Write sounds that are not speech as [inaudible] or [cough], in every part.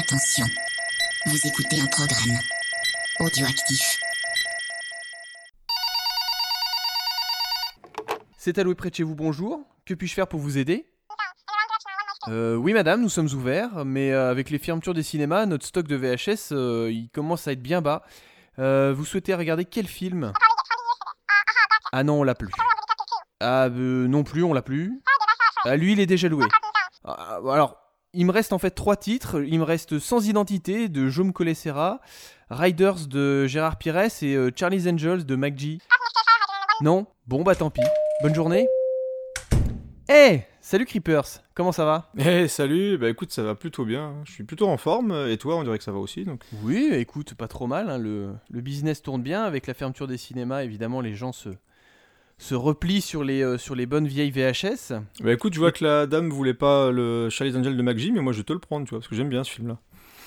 Attention, vous écoutez un programme audioactif. C'est alloué près de chez vous, bonjour. Que puis-je faire pour vous aider? Euh, Oui madame, nous sommes ouverts, mais euh, avec les fermetures des cinémas, notre stock de VHS, euh, il commence à être bien bas. Euh, vous souhaitez regarder quel film? Ah non, on l'a plus. Ah euh, non plus, on l'a plus. Ah lui, il est déjà loué. Ah, alors, il me reste en fait trois titres. Il me reste Sans identité de Jaume Colessera, Riders de Gérard Pires et euh, Charlie's Angels de MacG. Non? Bon bah tant pis. Bonne journée. Eh Salut Creepers, comment ça va? Eh salut, bah écoute ça va plutôt bien, je suis plutôt en forme, et toi on dirait que ça va aussi donc. Oui, écoute, pas trop mal, hein, le, le business tourne bien, avec la fermeture des cinémas, évidemment les gens se, se replient sur les, euh, sur les bonnes vieilles VHS. Bah écoute, je vois que la dame voulait pas le Charlie's Angel de MacG, mais moi je vais te le prendre, tu vois, parce que j'aime bien ce film là.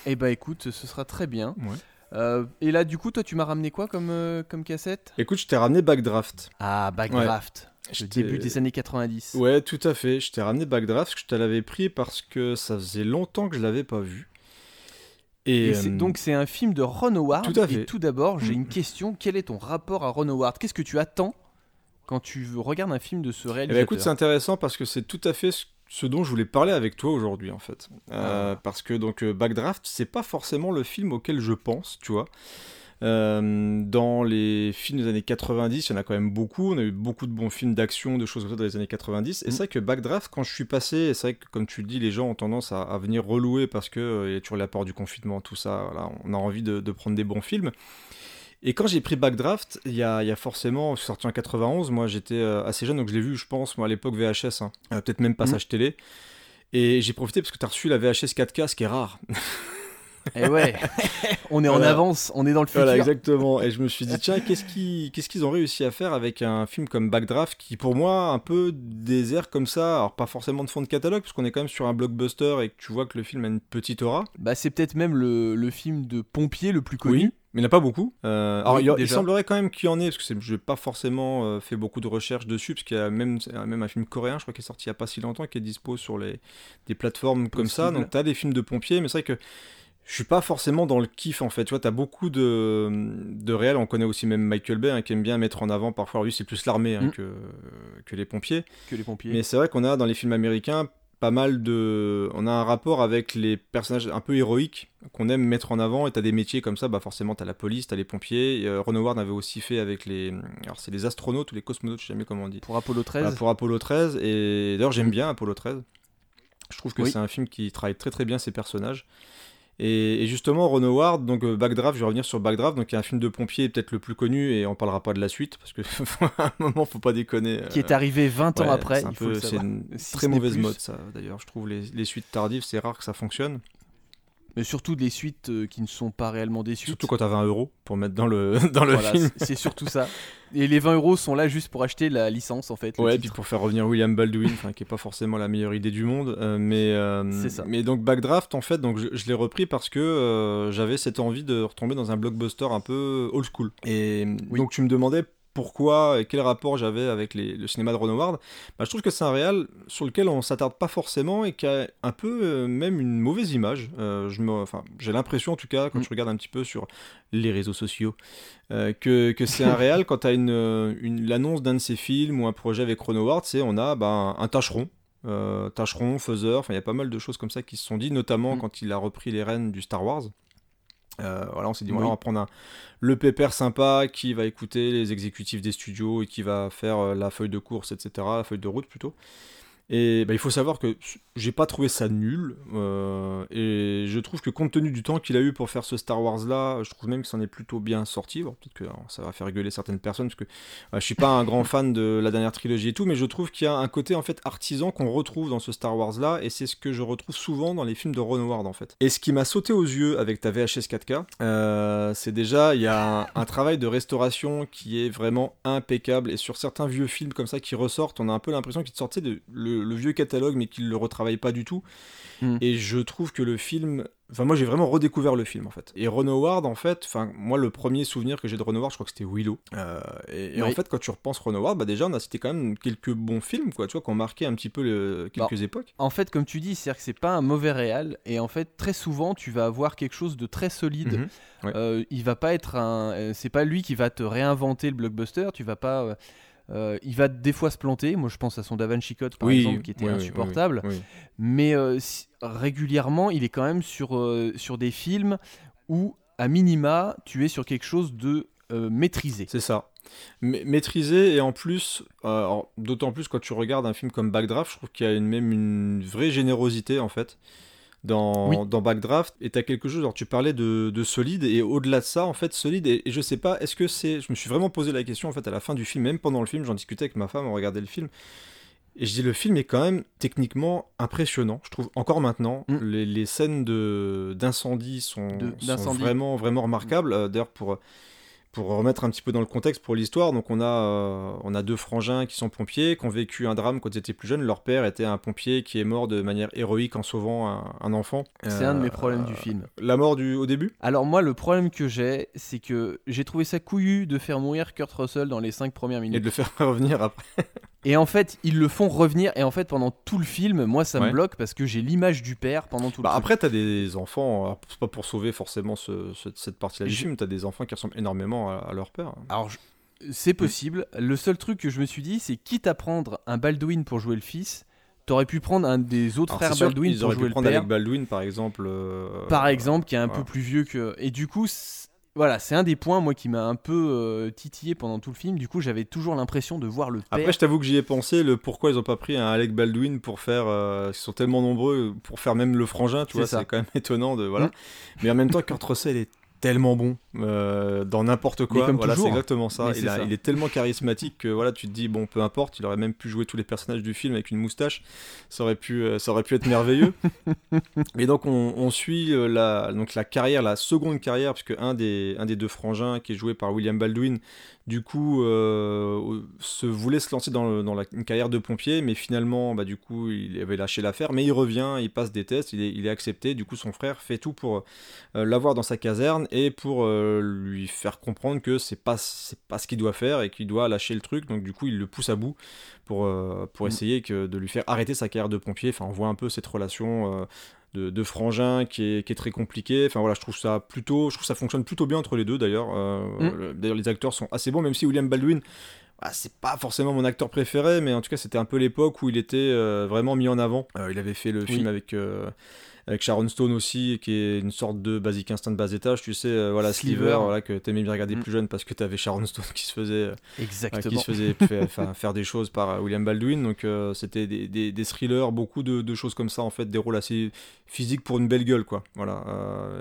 Eh bah écoute, ce sera très bien. Ouais. Euh, et là du coup, toi tu m'as ramené quoi comme, euh, comme cassette? Écoute, je t'ai ramené Backdraft. Ah, Backdraft, le t'ai- début des années 90. Ouais, tout à fait, je t'ai ramené Backdraft, parce que je te l'avais pris parce que ça faisait longtemps que je l'avais pas vu. Et, Et euh, donc c'est un film de Ron Howard. tout à Et fait. tout d'abord, j'ai Mm. une question. Quel est ton rapport à Ron Howard? Qu'est-ce que tu attends quand tu regardes un film de ce Eh réalisateur ben, écoute, c'est intéressant parce que c'est tout à fait ce, ce dont je voulais parler avec toi aujourd'hui en fait. Euh, Ah. Parce que donc euh, Backdraft, c'est pas forcément le film auquel je pense, tu vois. Euh, dans les films des années 90, il y en a quand même beaucoup. On a eu beaucoup de bons films d'action, de choses comme ça dans les années 90. Et Mm. c'est vrai que Backdraft, quand je suis passé, et c'est vrai que comme tu le dis, les gens ont tendance à, à venir relouer parce que euh, il y a toujours l'apport du confinement, tout ça. Voilà, on a envie de, de prendre des bons films. Et quand j'ai pris Backdraft, il y a, il y a forcément, c'est sorti en 91, moi j'étais euh, assez jeune, donc je l'ai vu, je pense, moi à l'époque VHS, hein. Euh, peut-être même passage télé. Et j'ai profité parce que tu as reçu la VHS 4K, ce qui est rare. [laughs] Et ouais, [laughs] on est en avance, on est dans le futur. Voilà, exactement. Et je me suis dit, tiens, qu'est-ce qu'ils ont réussi à faire avec un film comme Backdraft qui, pour moi, un peu désert comme ça, alors pas forcément de fond de catalogue, parce qu'on est quand même sur un blockbuster et que tu vois que le film a une petite aura. Bah, c'est peut-être même le, le film de pompier le plus connu. mais il n'y en a pas beaucoup. Euh, alors, Oui, il, semblerait quand même qu'il y en ait, parce que je n'ai pas forcément euh, fait beaucoup de recherches dessus, parce qu'il y a même, même un film coréen, je crois, qui est sorti il n'y a pas si longtemps, qui est dispo sur les, des plateformes comme ça. Donc, tu as des films de pompiers, mais c'est vrai que je suis pas forcément dans le kiff, en fait. Tu vois, tu as beaucoup de, de réels, on connaît aussi même Michael Bay, hein, qui aime bien mettre en avant, parfois, lui, c'est plus l'armée hein, Mm. que, que les pompiers. Que les pompiers. Mais c'est vrai qu'on a dans les films américains pas mal de. On a un rapport avec les personnages un peu héroïques qu'on aime mettre en avant. Et t'as des métiers comme ça, bah forcément t'as la police, t'as les pompiers. Et, euh, Ron Howard avait aussi fait avec les. Alors c'est les astronautes ou les cosmonautes, je sais jamais comment on dit. Pour Apollo 13. Voilà, pour Apollo 13. Et d'ailleurs j'aime bien Apollo 13. Je trouve que Oui. c'est un film qui travaille très très bien ses personnages. Et, et justement, Ron Howard, donc euh, Backdraft, je vais revenir sur Backdraft, donc il y a un film de pompier peut-être le plus connu, et on parlera pas de la suite, parce que [laughs] à un moment, faut pas déconner. qui est euh, arrivé 20 ans après, c'est un peu- une Si très mauvaise mode ça d'ailleurs. Je trouve les, les suites tardives, c'est rare que ça fonctionne. Mais surtout des suites euh, qui ne sont pas réellement des suites. Surtout quand t'as 20 euros pour mettre dans le, [laughs] dans le Voilà, film. c'est- surtout ça. Et les 20 euros sont là juste pour acheter la licence en fait. Ouais, et puis pour faire revenir William Baldwin, qui est pas forcément la meilleure idée du monde, euh, mais euh, C'est ça. mais donc Backdraft en fait, donc je, je l'ai repris parce que euh, j'avais cette envie de retomber dans un blockbuster un peu old school. Et Oui. donc tu me demandais pourquoi et quel rapport j'avais avec les- le cinéma de Ron Howard. Bah, je trouve que c'est un réal sur lequel on s'attarde pas forcément et qui a un peu euh, même une mauvaise image. Euh, je me, enfin, j'ai l'impression en tout cas quand Mm. je regarde un petit peu sur les réseaux sociaux euh, que, que c'est un réal quand tu as une, une, l'annonce d'un de ses films ou un projet avec Ron Howard, c'est on a bah, un, un tâcheron. Euh, tâcheron, faiseur, enfin il y a pas mal de choses comme ça qui se sont dit, notamment Mm. quand il a repris les rênes du Star Wars. Euh, voilà, on s'est dit, Oui. voilà, on va prendre un, le pépère sympa qui va écouter les exécutifs des studios et qui va faire euh, la feuille de course, etc., la feuille de route plutôt. Et bah, il faut savoir que j'ai pas trouvé ça nul. euh, et je trouve que compte tenu du temps qu'il a eu pour faire ce Star Wars là, je trouve même qu'il s'en est plutôt bien sorti. Bon, Peut-être que ça va faire rigoler certaines personnes parce que euh, je suis pas un grand fan de la dernière trilogie et tout, mais je trouve qu'il y a un côté en fait artisan qu'on retrouve dans ce Star Wars là, et c'est ce que je retrouve souvent dans les films de Ron Howard en fait. Et ce qui m'a sauté aux yeux avec ta VHS 4K, euh, c'est déjà il y a un, travail de restauration qui est vraiment impeccable. Et sur certains vieux films comme ça qui ressortent, on a un peu l'impression qu'ils sortaient de le vieux catalogue, mais qu'ils le retravaillent pas du tout. Mm. Et je trouve que le film Enfin, moi, j'ai vraiment redécouvert le film, en fait. Et Ron Howard, en fait, enfin, moi, le premier souvenir que j'ai de Ron Howard, je crois que c'était Willow. Euh, et, et en fait, quand tu repenses Ron Howard, bah déjà, on a cité quand même quelques bons films, quoi, tu vois, qui ont marqué un petit peu le- quelques époques. En fait, comme tu dis, c'est-à-dire que c'est pas un mauvais réal, et en fait, très souvent, tu vas avoir quelque chose de très solide. Mhm. Ouais. Euh, il va pas être un, euh, c'est pas lui qui va te réinventer le blockbuster. Tu vas pas, euh, il va des fois se planter. Moi, je pense à son Da Vinci Code par exemple, qui était oui, insupportable. oui. Mais euh, si- régulièrement, il est quand même sur euh, sur des films où, à minima, tu es sur quelque chose de maîtrisé. C'est ça. Ma- maîtrisé et en plus, d'autant plus quand tu regardes un film comme Backdraft, je trouve qu'il y a une, même une vraie générosité en fait dans, Oui. dans Backdraft. Et tu as quelque chose, alors tu parlais de, de solide et au-delà de ça, en fait, solide. Et, et je sais pas, est-ce que c'est. Je me suis vraiment posé la question en fait à la fin du film, même pendant le film, j'en discutais avec ma femme, on regardait le film. Et je dis, le film est quand même techniquement impressionnant, je trouve, encore maintenant. Mm. Les, les scènes d'incendie sont, De- sont d'incendie. vraiment, vraiment remarquables. Euh, D'ailleurs, pour, pour remettre un petit peu dans le contexte pour l'histoire, donc on a, euh, on a deux frangins qui sont pompiers, qui ont vécu un drame quand ils étaient plus jeunes. Leur père était un pompier qui est mort de manière héroïque en sauvant un, un enfant. C'est un de mes Euh, problèmes du film. La mort du, au début? Alors moi, le problème que j'ai, c'est que j'ai trouvé ça couillu de faire mourir Kurt Russell dans les 5 premières et minutes. de le faire [laughs] revenir après. Et en fait, ils le font revenir. Et en fait, pendant tout le film, moi, ça me bloque parce que j'ai l'image du père pendant tout le Bah, film. après, t'as des enfants, alors, c'est pas pour sauver forcément ce- ce- cette partie-là du Je- film, t'as des enfants qui ressemblent énormément à, à leur père. Alors, je- c'est possible. Le seul truc que je me suis dit, c'est quitte à prendre un Baldwin pour jouer le fils, t'aurais pu prendre un des autres Alors, frères Baldwin pour jouer pu le prendre père. Alec Baldwin, par exemple. euh, Par exemple, qui est un peu plus vieux que. Et du coup, voilà, c'est un des points, moi, qui m'a un peu euh, titillé pendant tout le film. Du coup, j'avais toujours l'impression de voir le père. Après, je t'avoue que j'y ai pensé, le pourquoi ils ont pas pris un Alec Baldwin pour faire. euh, ils sont tellement nombreux pour faire même le frangin, tu vois, c'est quand même [laughs] étonnant de. Voilà. Mm. Mais en même temps, Kurt Russell est tellement bon euh, dans n'importe quoi. voilà, c'est exactement ça. Il, c'est a- ça. il est tellement charismatique que voilà, tu te dis, bon, peu importe, il aurait même pu jouer tous les personnages du film avec une moustache. Ça aurait pu, euh, ça aurait pu être merveilleux. [laughs] Et donc, on, on suit euh, la, donc la carrière, la seconde carrière, puisque un des, un des deux frangins qui est joué par William Baldwin, du coup, se voulait se lancer dans, le- dans la, une carrière de pompier, mais finalement, bah, du coup, il avait lâché l'affaire. Mais il revient, il passe des tests, il est, il est accepté. Du coup, son frère fait tout pour l'avoir dans sa caserne et pour euh, lui faire comprendre que c'est pas, c'est pas ce qu'il doit faire et qu'il doit lâcher le truc. Donc, du coup, il le pousse à bout pour, euh, pour Mm. essayer que, de lui faire arrêter sa carrière de pompier. Enfin, on voit un peu cette relation. euh, de, de frangin qui est, qui est très compliqué. Enfin voilà, je trouve ça plutôt, je trouve ça fonctionne plutôt bien entre les deux d'ailleurs. Euh, Mm. le- D'ailleurs, les acteurs sont assez bons, même si William Baldwin, bah, c'est pas forcément mon acteur préféré, mais en tout cas, c'était un peu l'époque où il était euh, vraiment mis en avant. Euh, il avait fait le film avec. Avec Sharon Stone aussi, qui est une sorte de Basic Instinct de bas étage, tu sais, euh, voilà, Sliver, Sliver. voilà, que t'aimais bien regarder Mm. plus jeune parce que t'avais Sharon Stone qui se faisait, euh, euh, Exactement. qui se faisait [laughs] faire des choses par William Baldwin. Donc c'était des, des, des thrillers, beaucoup de, de choses comme ça en fait, des rôles assez physiques pour une belle gueule quoi. Voilà.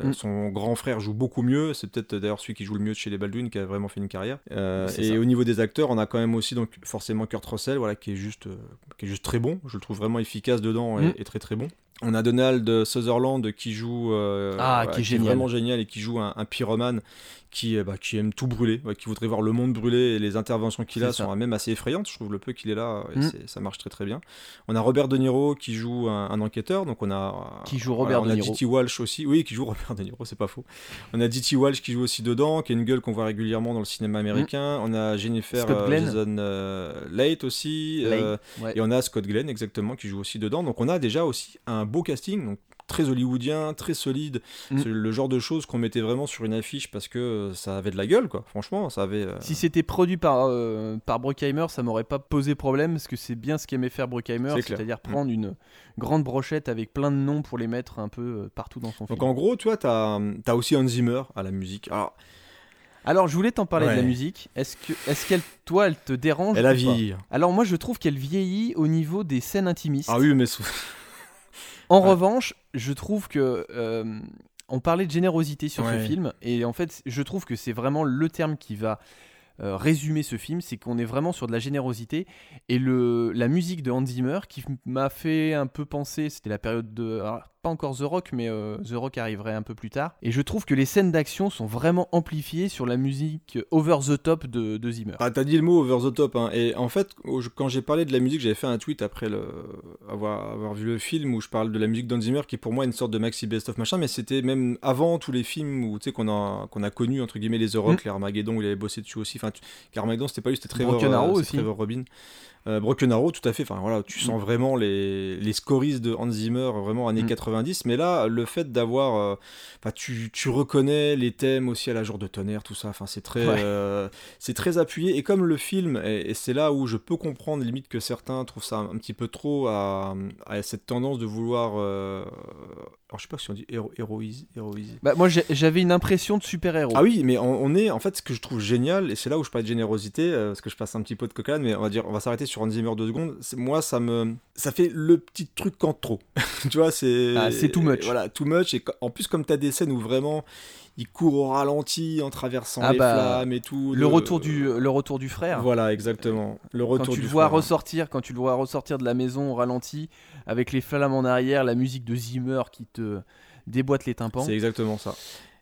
Mm. Son grand frère joue beaucoup mieux. C'est peut-être d'ailleurs celui qui joue le mieux de chez les Baldwin qui a vraiment fait une carrière. Euh, et ça. au niveau des acteurs, on a quand même aussi donc forcément Kurt Russell, voilà, qui est juste, euh, qui est juste très bon. Je le trouve vraiment efficace dedans et, Mm. et très très bon. On a Donald Sutherland qui joue, euh, Ah, qui est vraiment génial et qui joue un, un pyromane qui, euh, bah, qui aime tout brûler, ouais, qui voudrait voir le monde brûler et les interventions qu'il a ça. sont même assez effrayantes. Je trouve le peu qu'il est là, et Mm. ça marche très très bien. On a Robert De Niro qui joue un, un enquêteur, donc on a Qui joue Robert voilà, on a Niro. D.T. Walsh aussi, oui, qui joue [laughs] Robert De Niro, c'est pas faux. On a D.T. Walsh qui joue aussi dedans, qui a une gueule qu'on voit régulièrement dans le cinéma américain. On a Jennifer Mm. Euh. Jason euh, Leight aussi, euh, ouais. et on a Scott Glenn exactement qui joue aussi dedans. Donc on a déjà aussi un beau casting, donc très hollywoodien, très solide. Mm. C'est le genre de choses qu'on mettait vraiment sur une affiche parce que euh, ça avait de la gueule, quoi. Franchement, ça avait. euh, Si c'était produit par, euh, par Bruckheimer, ça m'aurait pas posé problème parce que c'est bien ce qu'aimait faire Bruckheimer, c'est-à-dire Mm. prendre une grande brochette avec plein de noms pour les mettre un peu partout dans son Donc film. en gros, tu vois, t'as as aussi Hans Zimmer à la musique. Alors, Alors je voulais t'en parler de la musique. Est-ce que, est-ce qu'elle, toi, elle te dérange elle a vieilli. Alors moi, je trouve qu'elle vieillit au niveau des scènes intimistes. Ah oui, mais [laughs] En Ouais. revanche, je trouve que euh, on parlait de générosité sur Ouais. ce film et en fait, je trouve que c'est vraiment le terme qui va euh, résumer ce film, c'est qu'on est vraiment sur de la générosité et le la musique de Hans Zimmer qui m'a fait un peu penser, c'était la période de alors, pas encore The Rock, mais euh, The Rock arriverait un peu plus tard. Et je trouve que les scènes d'action sont vraiment amplifiées sur la musique over the top de, de Zimmer. Ah, t'as dit le mot over the top, hein. et en fait, quand j'ai parlé de la musique, j'avais fait un tweet après le... avoir, avoir vu le film où je parle de la musique d'Hans Zimmer, qui pour moi est une sorte de maxi best-of machin, mais c'était même avant tous les films où, tu sais, qu'on a, qu'on a connu, entre guillemets, les The Rock, mm. les Armageddon, où il avait bossé dessus aussi. Enfin, tu... Armageddon, c'était pas lui, c'était Trevor, euh. Trevor Robin. Euh, Broken Arrow, tout à fait. Enfin voilà, tu sens mm. vraiment les, les scories de Hans Zimmer, vraiment années 90. Mm. Mais là, le fait d'avoir, euh, tu, tu, reconnais les thèmes aussi à la jour de tonnerre, tout ça. Enfin, c'est très, euh, c'est très appuyé. Et comme le film, et, c'est là où je peux comprendre limite que certains trouvent ça un petit peu trop à, à cette tendance de vouloir alors je sais pas si on dit héro héroïser. Bah, moi j'avais une impression de super-héros. Ah oui, mais on, est en fait ce que je trouve génial, et c'est là où je parle de générosité, euh, parce que je passe un petit peu de cocaïne, mais on va dire, on va s'arrêter sur Hans Zimmer deux secondes. Moi ça me. Ça fait le petit truc quand trop. [laughs] tu vois, c'est. Ah, c'est too much. Voilà, too much. Et en plus, comme tu as des scènes où vraiment il court au ralenti en traversant ah les bah, flammes et tout. Le, retour du, le retour du frère. Voilà, exactement. Le retour quand tu le vois ressortir, quand tu le vois ressortir de la maison au ralenti, avec les flammes en arrière, la musique de Zimmer qui te déboîte les tympans. C'est exactement ça.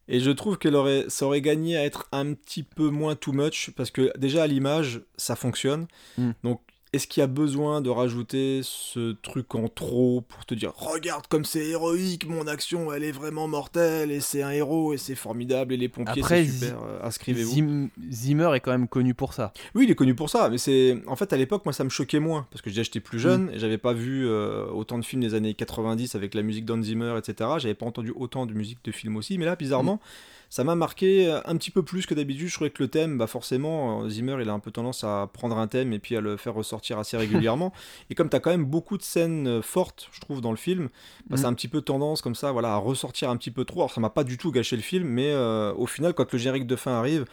Et je trouve que aurait, ça aurait gagné à être un petit peu moins too much, parce que déjà à l'image, ça fonctionne. Hmm. Donc est-ce qu'il y a besoin de rajouter ce truc en trop pour te dire regarde comme c'est héroïque, mon action elle est vraiment mortelle et c'est un héros et c'est formidable et les pompiers c'est super, euh, inscrivez-vous. Zimmer est quand même connu pour ça. Oui, il est connu pour ça, mais c'est en fait à l'époque moi ça me choquait moins parce que j'étais plus jeune mm. et j'avais pas vu euh, autant de films des années 90 avec la musique d'Hans Zimmer etc. J'avais pas entendu autant de musique de films aussi, mais là bizarrement. Mm ça m'a marqué euh, un petit peu plus que d'habitude. Je trouvais que le thème, bah forcément, euh, Zimmer, il a un peu tendance à prendre un thème et puis à le faire ressortir assez régulièrement. [laughs] et comme tu as quand même beaucoup de scènes euh, fortes, je trouve, dans le film, bah, c'est mm. un petit peu tendance comme ça, voilà, à ressortir un petit peu trop. Alors ça m'a pas du tout gâché le film, mais au final, quand le générique de fin arrive,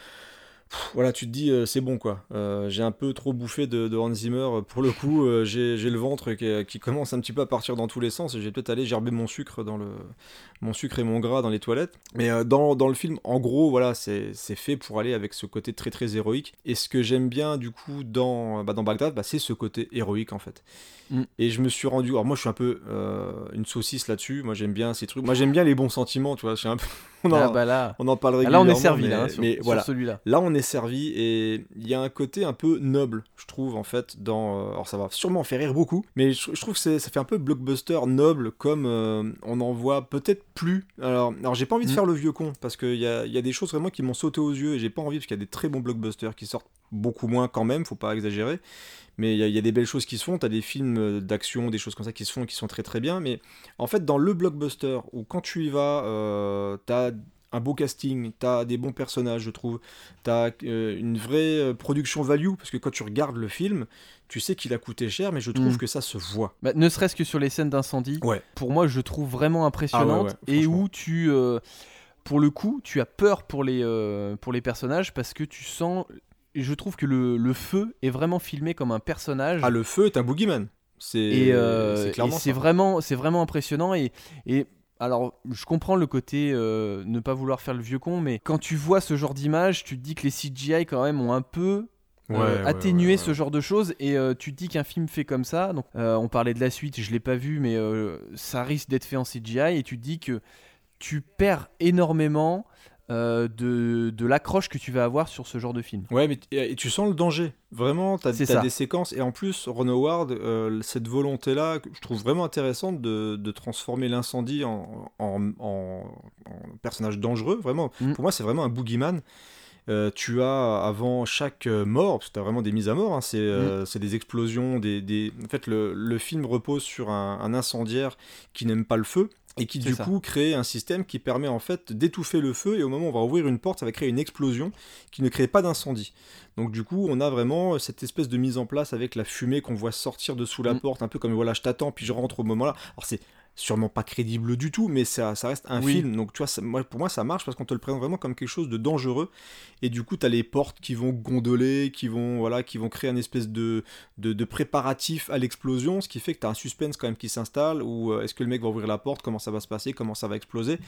voilà, tu te dis, euh, c'est bon quoi. Euh, j'ai un peu trop bouffé de, Hans Zimmer. Pour le coup, euh, j'ai le ventre qui, commence un petit peu à partir dans tous les sens et j'ai peut-être allé gerber mon sucre dans le mon sucre et mon gras dans les toilettes. Mais dans, le film, en gros, voilà, c'est fait pour aller avec ce côté très très héroïque. Et ce que j'aime bien du coup dans, bah, dans Bagdad, bah, c'est ce côté héroïque en fait. Mm. Et je me suis rendu. Alors moi, je suis un peu une saucisse là-dessus. Moi, j'aime bien ces trucs. Moi, j'aime bien les bons sentiments, tu vois. un peu... [laughs] on, en, ah, bah là. on en parle régulièrement. là, on est servi là, hein, mais voilà. celui-là. Là, on est servi et il y a un côté un peu noble, je trouve, en fait, dans... Euh, alors ça va sûrement faire rire beaucoup, mais je, trouve que ça fait un peu blockbuster noble, comme euh, on en voit peut-être plus. Alors, alors j'ai pas envie de mm. faire le vieux con, parce qu'il y a, y a des choses vraiment qui m'ont sauté aux yeux, et j'ai pas envie, parce qu'il y a des très bons blockbusters qui sortent beaucoup moins quand même, faut pas exagérer. Mais il y, y, a des belles choses qui se font, t'as des films euh, d'action, des choses comme ça qui se font, qui sont très très bien. Mais en fait, dans le blockbuster, où quand tu y vas, euh, t'as un beau casting, t'as des bons personnages, je trouve, t'as euh, une vraie euh, production value, parce que quand tu regardes le film, tu sais qu'il a coûté cher, mais je trouve mm. que ça se voit. Bah, ne serait-ce que sur les scènes d'incendie, ouais. pour moi, je trouve vraiment impressionnante, ah et où tu, euh, pour le coup, tu as peur pour les, pour les personnages, parce que tu sens, je trouve que le, le, feu est vraiment filmé comme un personnage. Ah, le feu est un boogeyman. C'est c'est vraiment, vraiment impressionnant, et, et alors, je comprends le côté euh, ne pas vouloir faire le vieux con, mais quand tu vois ce genre d'image, tu te dis que les CGI quand même ont un peu euh, atténué ce genre de choses et euh, tu te dis qu'un film fait comme ça. Donc, on parlait de la suite, je l'ai pas vu, mais ça risque d'être fait en CGI et tu te dis que tu perds énormément euh, de, de l'accroche que tu vas avoir sur ce genre de film. Ouais, mais et tu sens le danger. Vraiment, tu as, des séquences. Et en plus, Ron Howard, euh, cette volonté-là, je trouve vraiment intéressante de, de transformer l'incendie en, en, en, personnage dangereux. Vraiment, mm. pour moi, c'est vraiment un boogeyman. Euh, tu as avant chaque mort, parce que tu as vraiment des mises à mort, hein, mm. c'est des explosions, des, des... en fait le, le, film repose sur un, un incendiaire qui n'aime pas le feu, et qui du coup crée un système qui permet en fait d'étouffer le feu et au moment où on va ouvrir une porte ça va créer une explosion qui ne crée pas d'incendie. Donc du coup on a vraiment cette espèce de mise en place avec la fumée qu'on voit sortir de sous la mm. porte un peu comme voilà je t'attends puis je rentre au moment là alors c'est sûrement pas crédible du tout, mais ça, ça reste un film. Donc, tu vois, pour moi, ça marche parce qu'on te le présente vraiment comme quelque chose de dangereux. Et du coup, tu as les portes qui vont gondoler, qui vont, voilà, qui vont créer un espèce de, de, préparatif à l'explosion, ce qui fait que tu as un suspense quand même qui s'installe. Ou euh, est-ce que le mec va ouvrir la porte Comment ça va se passer Comment ça va exploser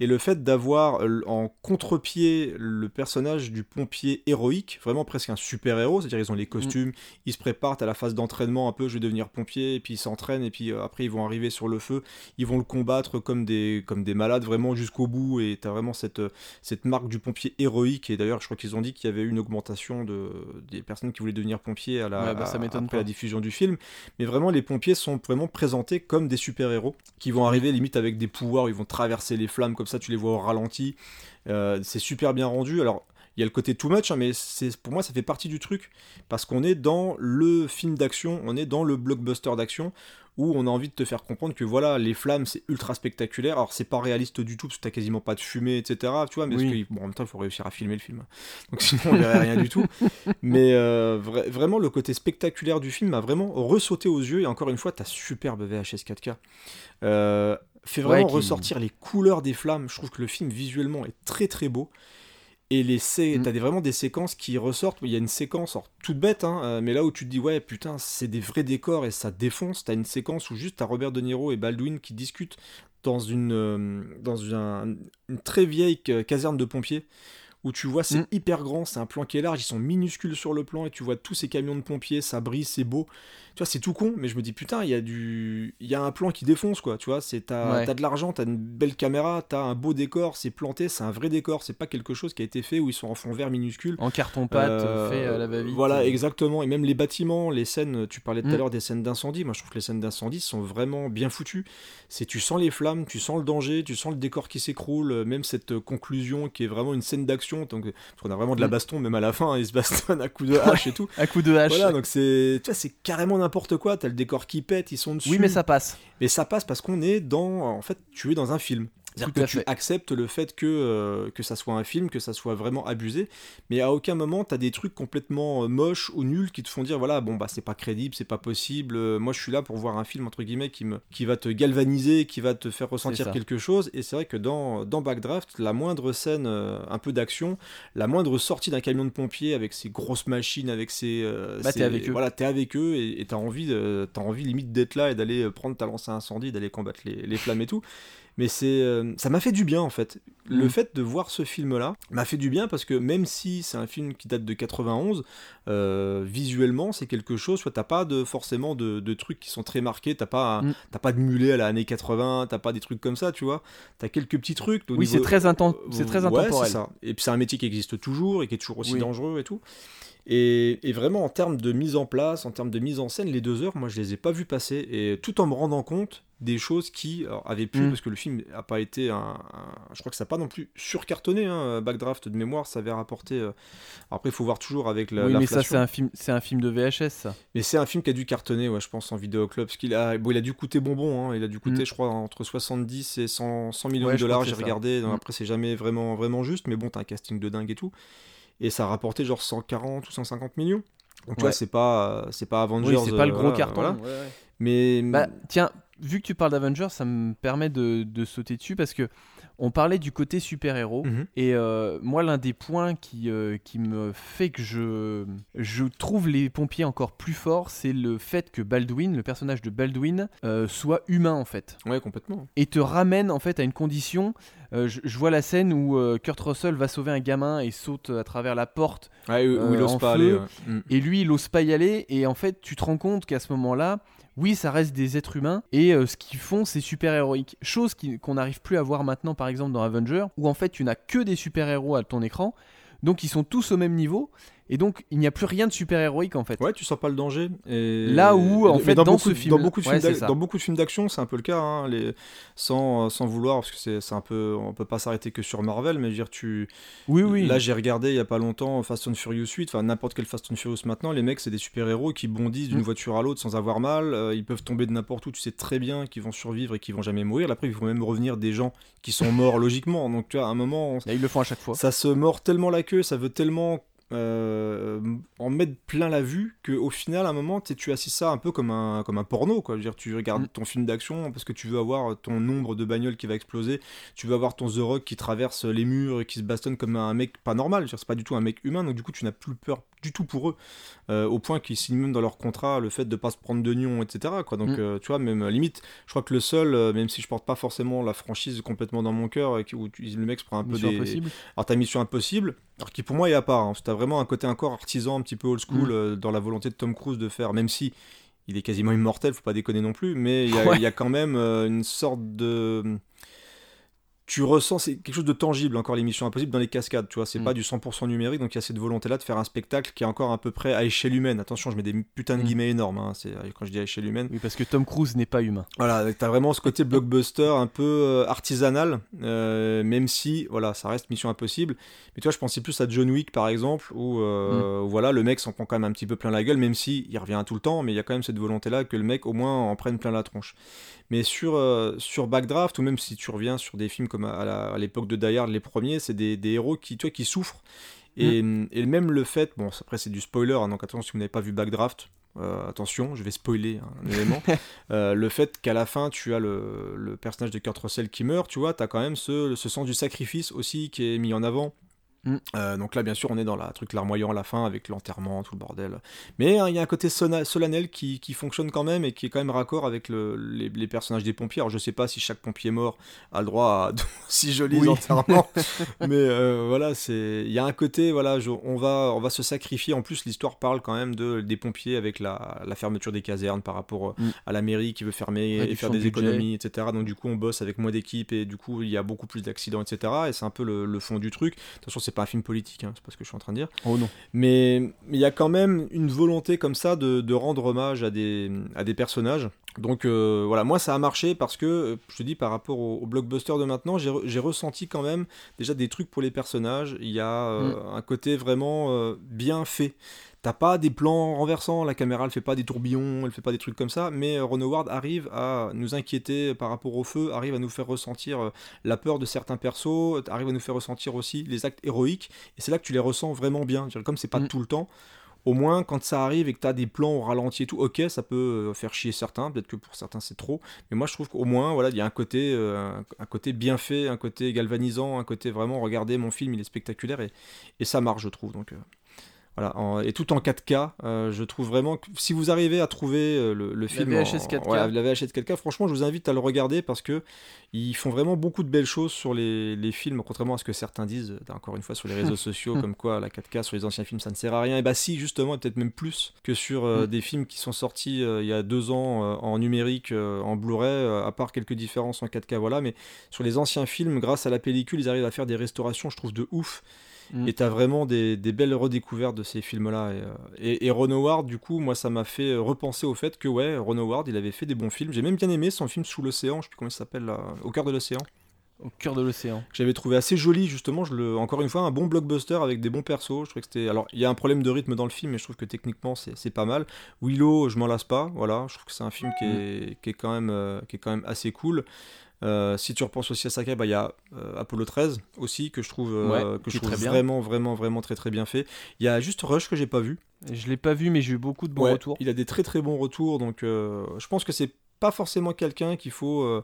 Et le fait d'avoir euh, en contre-pied le personnage du pompier héroïque, vraiment presque un super-héros, c'est-à-dire ils ont les mm. costumes, ils se préparent à la phase d'entraînement un peu, je vais devenir pompier, et puis ils s'entraînent, et puis euh, après ils vont arriver sur le feu ils vont le combattre comme des, comme des malades vraiment jusqu'au bout et t'as vraiment cette, cette marque du pompier héroïque et d'ailleurs je crois qu'ils ont dit qu'il y avait une augmentation de, des personnes qui voulaient devenir pompiers à la, Ouais, bah, ça après pas. la diffusion du film mais vraiment les pompiers sont vraiment présentés comme des super-héros qui vont arriver limite avec des pouvoirs, ils vont traverser les flammes comme ça, tu les vois au ralenti. Euh, c'est super bien rendu. Alors, il y a le côté too much, hein, mais c'est pour moi ça fait partie du truc parce qu'on est dans le film d'action, on est dans le blockbuster d'action où on a envie de te faire comprendre que voilà, les flammes c'est ultra spectaculaire. Alors c'est pas réaliste du tout parce que t'as quasiment pas de fumée, etc. Tu vois, mais parce Oui. que, bon, en même temps il faut réussir à filmer le film. Donc [laughs] sinon on verrait rien du tout. Mais euh, vra- vraiment le côté spectaculaire du film m'a vraiment ressauté aux yeux et encore une fois ta superbe VHS 4K. Euh, fait vraiment Ouais, ressortir les couleurs des flammes. Je trouve que le film visuellement est très très beau. Et les sé- Mm. t'as des, vraiment des séquences qui ressortent. Il y a une séquence, alors, toute bête, hein, euh, mais là où tu te dis, ouais, putain, c'est des vrais décors et ça défonce. T'as une séquence où juste t'as Robert De Niro et Baldwin qui discutent dans une, euh, dans un- une très vieille ca- caserne de pompiers. Où tu vois, c'est Mm. hyper grand, c'est un plan qui est large, ils sont minuscules sur le plan et tu vois tous ces camions de pompiers, ça brille, c'est beau. Tu vois, c'est tout con, mais je me dis putain, il y a du, il y a un plan qui défonce quoi. Tu vois, c'est t'as Ouais. de l'argent, t'as une belle caméra, t'as un beau décor, c'est planté, c'est un vrai décor, c'est pas quelque chose qui a été fait où ils sont en fond vert minuscule. En carton-pâte, Euh, fait à la va-vite. Voilà, exactement. Et même les bâtiments, les scènes, tu parlais tout à Mm. l'heure des scènes d'incendie. Moi, je trouve que les scènes d'incendie sont vraiment bien foutues. C'est tu sens les flammes, tu sens le danger, tu sens le décor qui s'écroule, euh, même cette euh, conclusion qui est vraiment une scène d'action. Donc, parce qu'on a vraiment de la Mm. baston, même à la fin, ils se bastonnent à coups de hache et tout. [laughs] À coup de hache. Voilà, donc c'est, tu vois, c'est carrément n'importe quoi. T'as le décor qui pète, ils sont dessus. oui, mais ça passe. Mais ça passe parce qu'on est dans. En fait, tu es dans un film. C'est-à-dire que tu fait. acceptes le fait que, euh, que ça soit un film, que ça soit vraiment abusé, mais à aucun moment t'as des trucs complètement euh, moches ou nuls qui te font dire voilà, bon bah c'est pas crédible, c'est pas possible, euh, moi je suis là pour voir un film entre guillemets qui, me, qui va te galvaniser, qui va te faire ressentir quelque chose, et c'est vrai que dans, dans Backdraft, la moindre scène, un peu d'action, la moindre sortie d'un camion de pompiers avec ses grosses machines, avec ses. Bah, t'es avec eux. Voilà, t'es avec eux et t'as envie, t'as envie limite d'être là et d'aller prendre ta lance à incendie, d'aller combattre les, les flammes et tout. Mais c'est, euh, ça m'a fait du bien en fait. Le Mm. fait de voir ce film-là m'a fait du bien parce que même si c'est un film qui date de 91, euh, visuellement c'est quelque chose. Soit t'as pas de forcément de, de trucs qui sont très marqués, t'as pas, Mm. t'as pas de mulet à la année 80, t'as pas des trucs comme ça, tu vois. T'as quelques petits trucs. Oui, niveau- c'est très, inten- c'est très Ouais, intemporel. c'est ça. Et puis c'est un métier qui existe toujours et qui est toujours aussi Oui. dangereux et tout. Et, et vraiment en termes de mise en place, en termes de mise en scène, les deux heures, moi je les ai pas vues passer. Et tout en me rendant compte des choses qui alors, avaient pu, Mm. parce que le film a pas été un, un- je crois que ça n'a pas non plus surcartonné. Hein, Backdraft de mémoire, ça avait rapporté. euh, après, il faut voir toujours avec la, oui, mais ça, c'est un film, c'est un film de VHS, ça. Mais c'est un film qui a dû cartonner, ouais, je pense, en vidéoclub. Parce qu'il a, bon, il a dû coûter bonbon. hein, il a dû coûter, Mm. je crois, entre 70 et 100, 100 millions Ouais, de dollars. J'ai regardé. donc Mm. Après, c'est jamais vraiment, vraiment juste. Mais bon, t'as un casting de dingue et tout. Et ça a rapporté genre 140 ou 150 millions. Donc, tu vois, Ouais. c'est pas, c'est pas Avengers. Oui, c'est pas le euh, gros voilà, carton. voilà. Ouais, ouais. Mais Bah, tiens, vu que tu parles d'Avengers, ça me permet de, de sauter dessus parce que on parlait du côté super-héros. Mhm. Et euh, moi, l'un des points qui, euh, qui me fait que je, je trouve les pompiers encore plus forts, c'est le fait que Baldwin, le personnage de Baldwin, euh, soit humain en fait. ouais, complètement. Et te ramène en fait à une condition. je, je vois la scène où Kurt Russell va sauver un gamin et saute à travers la porte. Ouais, où où il ose pas feu. aller. ouais. Mm. Et lui, il ose pas y aller. Et en fait, tu te rends compte qu'à ce moment-là, oui, ça reste des êtres humains. Et euh, ce qu'ils font, c'est super héroïque. Chose qu'on n'arrive plus à voir maintenant, par exemple, dans Avenger, où en fait, tu n'as que des super héros à ton écran. Donc, ils sont tous au même niveau. Et donc, il n'y a plus rien de super héroïque en fait. Ouais, tu sens pas le danger. Et... Là où, en fait, dans, dans beaucoup, ce de- film- dans beaucoup de films, c'est d'ac- ça. dans beaucoup de films d'action, c'est un peu le cas. hein, les... sans, sans vouloir, parce que c'est un peu, on peut pas s'arrêter que sur Marvel, mais je veux dire, tu. Oui, oui. Là, j'ai regardé il y a pas longtemps Fast and Furious 8, enfin n'importe quel Fast and Furious maintenant, les mecs, c'est des super héros qui bondissent d'une Mm. voiture à l'autre sans avoir mal. euh, ils peuvent tomber de n'importe où. Tu sais très bien qu'ils vont survivre et qu'ils vont jamais mourir. Après, il faut même revenir des gens qui sont morts [laughs] logiquement. Donc, tu vois, à un moment, on- Là, ils le font à chaque fois. ça se mord tellement la queue, ça veut tellement euh, en mettre plein la vue que au final à un moment tu sais, tu assis ça un peu comme un comme un porno quoi. Je veux dire tu regardes Mm. ton film d'action parce que tu veux avoir ton nombre de bagnoles qui va exploser, tu veux avoir ton The Rock qui traverse les murs et qui se bastonne comme un mec pas normal. C'est pas du tout un mec humain donc du coup tu n'as plus peur du tout pour eux euh, au point qu'ils signent même dans leur contrat le fait de pas se prendre de nions etc quoi. Donc Mm. euh, tu vois même euh, limite je crois que le seul même si je porte pas forcément la franchise complètement dans mon cœur et qui- où tu- le mec se prend un peu des Impossible. alors t'as Mission Impossible, alors qui pour moi est à part, hein, t'as vraiment un côté encore artisan, un petit peu old school Mm. euh, dans la volonté de Tom Cruise de faire, même si il est quasiment immortel, faut pas déconner non plus, mais il y a, [laughs] Ouais. il y a quand même euh, une sorte de. Tu ressens, c'est quelque chose de tangible encore l'émission Impossible dans les cascades, tu vois, c'est Mm. pas du 100% numérique, donc il y a cette volonté-là de faire un spectacle qui est encore à peu près à échelle humaine. Attention, je mets des putains de Mm. guillemets énormes, hein, c'est, quand je dis à échelle humaine. Oui, parce que Tom Cruise n'est pas humain. Voilà, t'as vraiment ce côté [laughs] blockbuster un peu euh, artisanal, euh, même si, voilà, ça reste Mission Impossible. Mais tu vois, je pensais plus à John Wick par exemple, où, euh, où, voilà, le mec s'en prend quand même un petit peu plein la gueule, même si il revient tout le temps, mais il y a quand même cette volonté-là que le mec au moins en prenne plein la tronche. Mais sur, euh, sur Backdraft, ou même si tu reviens sur des films comme à, l'époque de Die Hard, les premiers, c'est des, des héros qui, tu vois, qui souffrent. Et, et même le fait, bon, après c'est du spoiler, hein, donc attention si vous n'avez pas vu Backdraft, euh, attention, je vais spoiler hein, un élément. [laughs] Euh, le fait qu'à la fin tu as le, le personnage de Kurt Russell qui meurt, tu vois, tu as quand même ce, ce sens du sacrifice aussi qui est mis en avant. Mm. Euh, donc là, bien sûr, on est dans la truc larmoyant à la fin avec l'enterrement, tout le bordel. Mais hein, il y a un côté solennel qui, qui fonctionne quand même et qui est quand même raccord avec le- les, les personnages des pompiers. Alors je sais pas si chaque pompier mort a le droit à [laughs] si jolis Oui. enterrements, [laughs] mais euh, voilà, c'est il y a un côté voilà, je- on va on va se sacrifier. En plus, l'histoire parle quand même de des pompiers avec la, la fermeture des casernes par rapport euh, Mm. à la mairie qui veut fermer et faire de des budget. économies, etc. Donc du coup, on bosse avec moins d'équipes et du coup, il y a beaucoup plus d'accidents, etc. Et c'est un peu le, le fond du truc. Attention, c'est pas un film politique, hein, c'est pas ce que je suis en train de dire. Oh non. Mais il y a quand même une volonté comme ça de, de rendre hommage à des, à des personnages. Donc euh, voilà, moi ça a marché parce que, euh, je te dis, par rapport au, au blockbuster de maintenant, j'ai re- j'ai ressenti quand même déjà des trucs pour les personnages. Il y a euh, un côté vraiment euh, bien fait. T'as pas des plans renversants, la caméra elle fait pas des tourbillons, elle fait pas des trucs comme ça, mais euh, Ron Howard arrive à nous inquiéter par rapport au feu, arrive à nous faire ressentir euh, la peur de certains persos, arrive à nous faire ressentir aussi les actes héroïques, et c'est là que tu les ressens vraiment bien. Comme c'est pas Mm. tout le temps, au moins quand ça arrive et que tu as des plans au ralenti et tout, ok, ça peut euh, faire chier certains, peut-être que pour certains c'est trop, mais moi je trouve qu'au moins voilà, il y a un côté, euh, un- un côté bien fait, un côté galvanisant, un côté vraiment, regardez mon film, il est spectaculaire et, et ça marche, je trouve. Donc euh, voilà, en- et tout en 4K, euh, je trouve vraiment que si vous arrivez à trouver euh, le, le film VHS en, 4K. ouais, la VHS 4K, franchement, je vous invite à le regarder parce que ils font vraiment beaucoup de belles choses sur les, les films, contrairement à ce que certains disent, euh, encore une fois, sur les [laughs] réseaux sociaux, comme quoi la 4K sur les anciens films, ça ne sert à rien. Et bah si, justement, et peut-être même plus que sur euh, Mm. des films qui sont sortis il y a deux ans en numérique, en Blu-ray, à part quelques différences en 4K, voilà. Mais sur les anciens films, grâce à la pellicule, ils arrivent à faire des restaurations, je trouve, de ouf. Mm. Et t'as vraiment des, des belles redécouvertes de ces films-là. Et, euh, et, et Ron Howard, du coup, moi, ça m'a fait repenser au fait que, ouais, Ron Howard, il avait fait des bons films. J'ai même bien aimé son film Sous l'océan, je sais plus comment il s'appelle, là, Au cœur de l'océan. Au cœur de l'océan. J'avais trouvé assez joli, justement. Je le, encore une fois, un bon blockbuster avec des bons persos. Je trouvais que c'était. Alors, il y a un problème de rythme dans le film, mais je trouve que techniquement, c'est c'est pas mal. Willow, je m'en lasse pas. Voilà, je trouve que c'est un film qui est, qui est quand même, euh, qui est quand même assez cool. Euh, si tu repenses aussi à Sakai, bah, il y a euh, Apollo 13 aussi que je trouve, euh, Ouais, que qui je est trouve très bien. vraiment, vraiment, vraiment très très bien fait. Il y a juste Rush que j'ai pas vu. Je l'ai pas vu, mais j'ai eu beaucoup de bons Ouais, retours. Il a des très très bons retours, donc euh, je pense que c'est pas forcément quelqu'un qu'il faut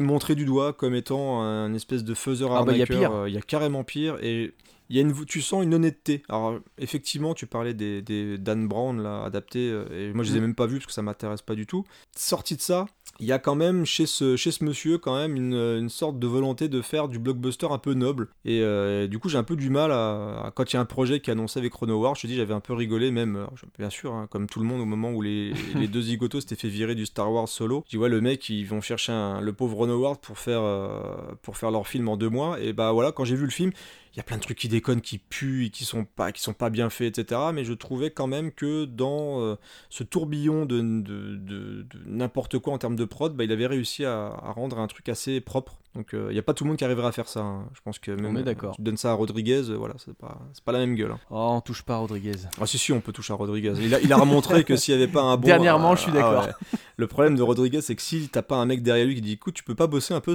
montrer du doigt comme étant un espèce de faiseur Ah bah, il y a y carrément pire et y a une, tu sens une honnêteté. Alors effectivement, tu parlais des, des Dan Brown là adaptés et moi je les ai Mm. même pas vus parce que ça m'intéresse pas du tout. Sorti de ça, il y a quand même chez ce, chez ce monsieur quand même une, une sorte de volonté de faire du blockbuster un peu noble. Et euh, du coup, j'ai un peu du mal à, à- quand il y a un projet qui est annoncé avec Chrono War, je te dis, j'avais un peu rigolé, même, bien sûr, hein, comme tout le monde au moment où les, [laughs] les deux zigotos s'étaient fait virer du Star Wars solo. Je dis, ouais, le mec, ils vont chercher un- le pauvre Ron Howard pour faire, euh, pour faire leur film en deux mois. Et bah voilà, quand j'ai vu le film, il y a plein de trucs qui déconnent, qui puent, et qui sont pas, qui sont pas bien faits, etc. Mais je trouvais quand même que dans euh, ce tourbillon de, de, de- de n'importe quoi en termes de prod, bah, il avait réussi à, à rendre un truc assez propre. Donc euh, il n'y a pas tout le monde qui arriverait à faire ça. hein. Je pense que même est d'accord. euh, tu donnes ça à Rodriguez, euh, voilà, c'est pas, c'est pas la même gueule. hein. Oh, on touche pas à Rodriguez. Ah si si, on peut toucher à Rodriguez. Il a, il a remontré que s'il n'y avait pas un bon... Dernièrement, ah, je suis ah d'accord. ouais. Le problème de Rodriguez, c'est que si t'as pas un mec derrière lui qui dit, écoute, tu peux pas bosser un peu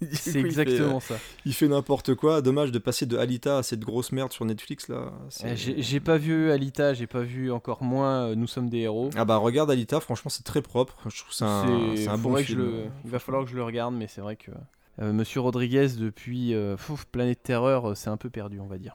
[laughs] C'est fait, euh, exactement ça. il fait n'importe quoi. Dommage de passer de Alita à cette grosse merde sur Netflix là. Eh, J'ai pas vu Alita, j'ai pas vu encore moins euh, Nous sommes des héros. Ah bah regarde Alita, franchement c'est très propre. Je trouve que c'est un, C'est- c'est un bon faudrait que je film. le- Il va falloir que je le regarde, mais c'est vrai que euh, Monsieur Rodriguez depuis euh, Planète Terreur, c'est un peu perdu, on va dire.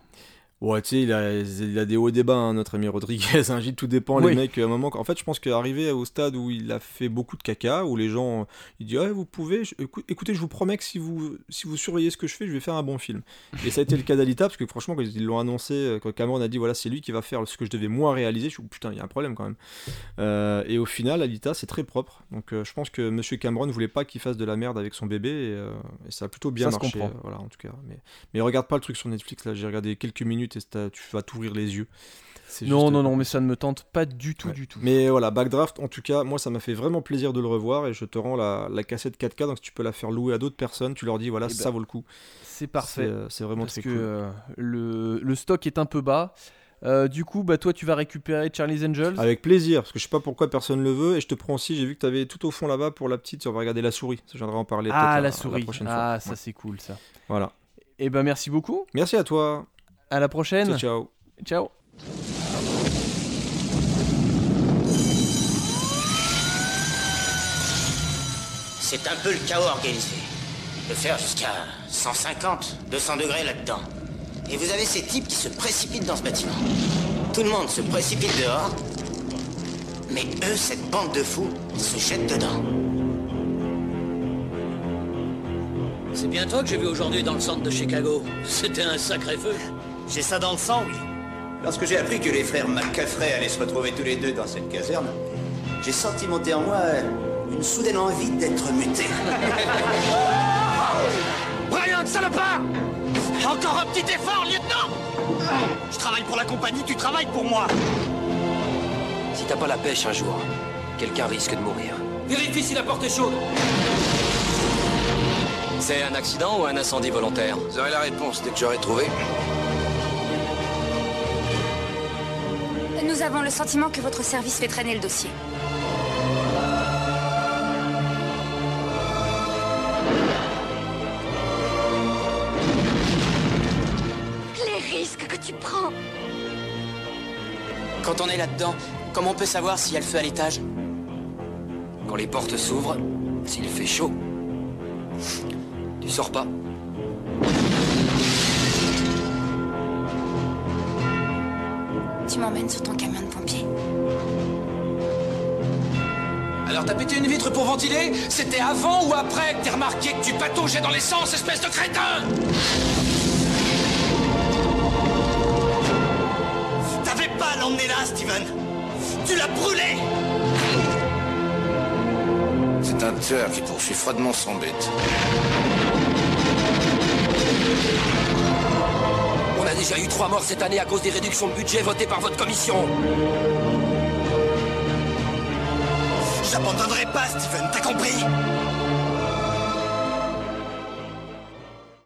Ouais, tu sais, il a, il a des hauts et des bas, hein, notre ami Rodriguez. Hein, Gilles, tout dépend, Oui. les mecs. À un moment, en fait, je pense qu'arrivé au stade où il a fait beaucoup de caca, où les gens, il dit, ouais, vous pouvez, je- écoutez, je vous promets que si vous, si vous surveillez ce que je fais, je vais faire un bon film. Et ça a été le cas d'Alita, parce que franchement, quand ils l'ont annoncé, euh, quand Cameron a dit, voilà, c'est lui qui va faire ce que je devais moi réaliser, je suis, putain, il y a un problème quand même. Euh, et au final, Alita, c'est très propre. Donc, euh, je pense que Monsieur Cameron voulait pas qu'il fasse de la merde avec son bébé, et, euh, et ça a plutôt bien Ça se marché. comprend. euh, voilà, en tout cas. Mais, mais regarde pas le truc sur Netflix, là, j'ai regardé quelques minutes tu vas t'ouvrir les yeux. Non, non, non, mais ça ne me tente pas du tout, Ouais. du tout. Mais voilà, Backdraft, en tout cas, moi ça m'a fait vraiment plaisir de le revoir et je te rends la, la cassette 4K, donc si tu peux la faire louer à d'autres personnes, tu leur dis voilà, Eh ben, ça vaut le coup. C'est parfait. euh, c'est vraiment Parce très que cool. euh, le, le stock est un peu bas. Euh, du coup, bah, toi, tu vas récupérer Charlie's Angels. Avec plaisir, parce que je sais pas pourquoi personne le veut et je te prends aussi, j'ai vu que tu avais tout au fond là-bas pour la petite, on va regarder la souris, ça je viendrai en parler ah, la la souris. prochaine ah, fois. ça, Ouais. c'est cool, ça. Voilà. Et ben, merci beaucoup. Merci à toi. À la prochaine. Ciao, ciao. Ciao. C'est un peu le chaos organisé. De faire jusqu'à 150, 200 degrés là-dedans. Et vous avez ces types qui se précipitent dans ce bâtiment. Tout le monde se précipite dehors. Mais eux, cette bande de fous, se jettent dedans. C'est bien toi que j'ai vu aujourd'hui dans le centre de Chicago. C'était un sacré feu. J'ai ça dans le sang, oui. Lorsque j'ai appris que les frères McCaffrey allaient se retrouver tous les deux dans cette caserne, j'ai senti monter en moi une soudaine envie d'être muté. [laughs] Brian, salopard Encore un petit effort, lieutenant Je travaille pour la compagnie, tu travailles pour moi Si t'as pas la pêche un jour, quelqu'un risque de mourir. Vérifie si la porte est chaude. C'est un accident ou un incendie volontaire? Vous aurez la réponse dès que j'aurai trouvé. Avons le sentiment que votre service fait traîner le dossier. Les risques que tu prends Quand on est là-dedans, comment on peut savoir s'il y a le feu à l'étage? Quand les portes s'ouvrent, s'il fait chaud, tu sors pas. Tu m'emmènes sur ton camion de pompier. Alors t'as pété une vitre pour ventiler? C'était avant ou après que t'aies remarqué que tu pataugeais dans l'essence, espèce de crétin? T'avais pas à l'emmener là, Steven Tu l'as brûlé C'est un tueur qui poursuit froidement son but. A déjà eu trois morts cette année à cause des réductions de budget votées par votre commission. J'abandonnerai pas, Steven, t'as compris?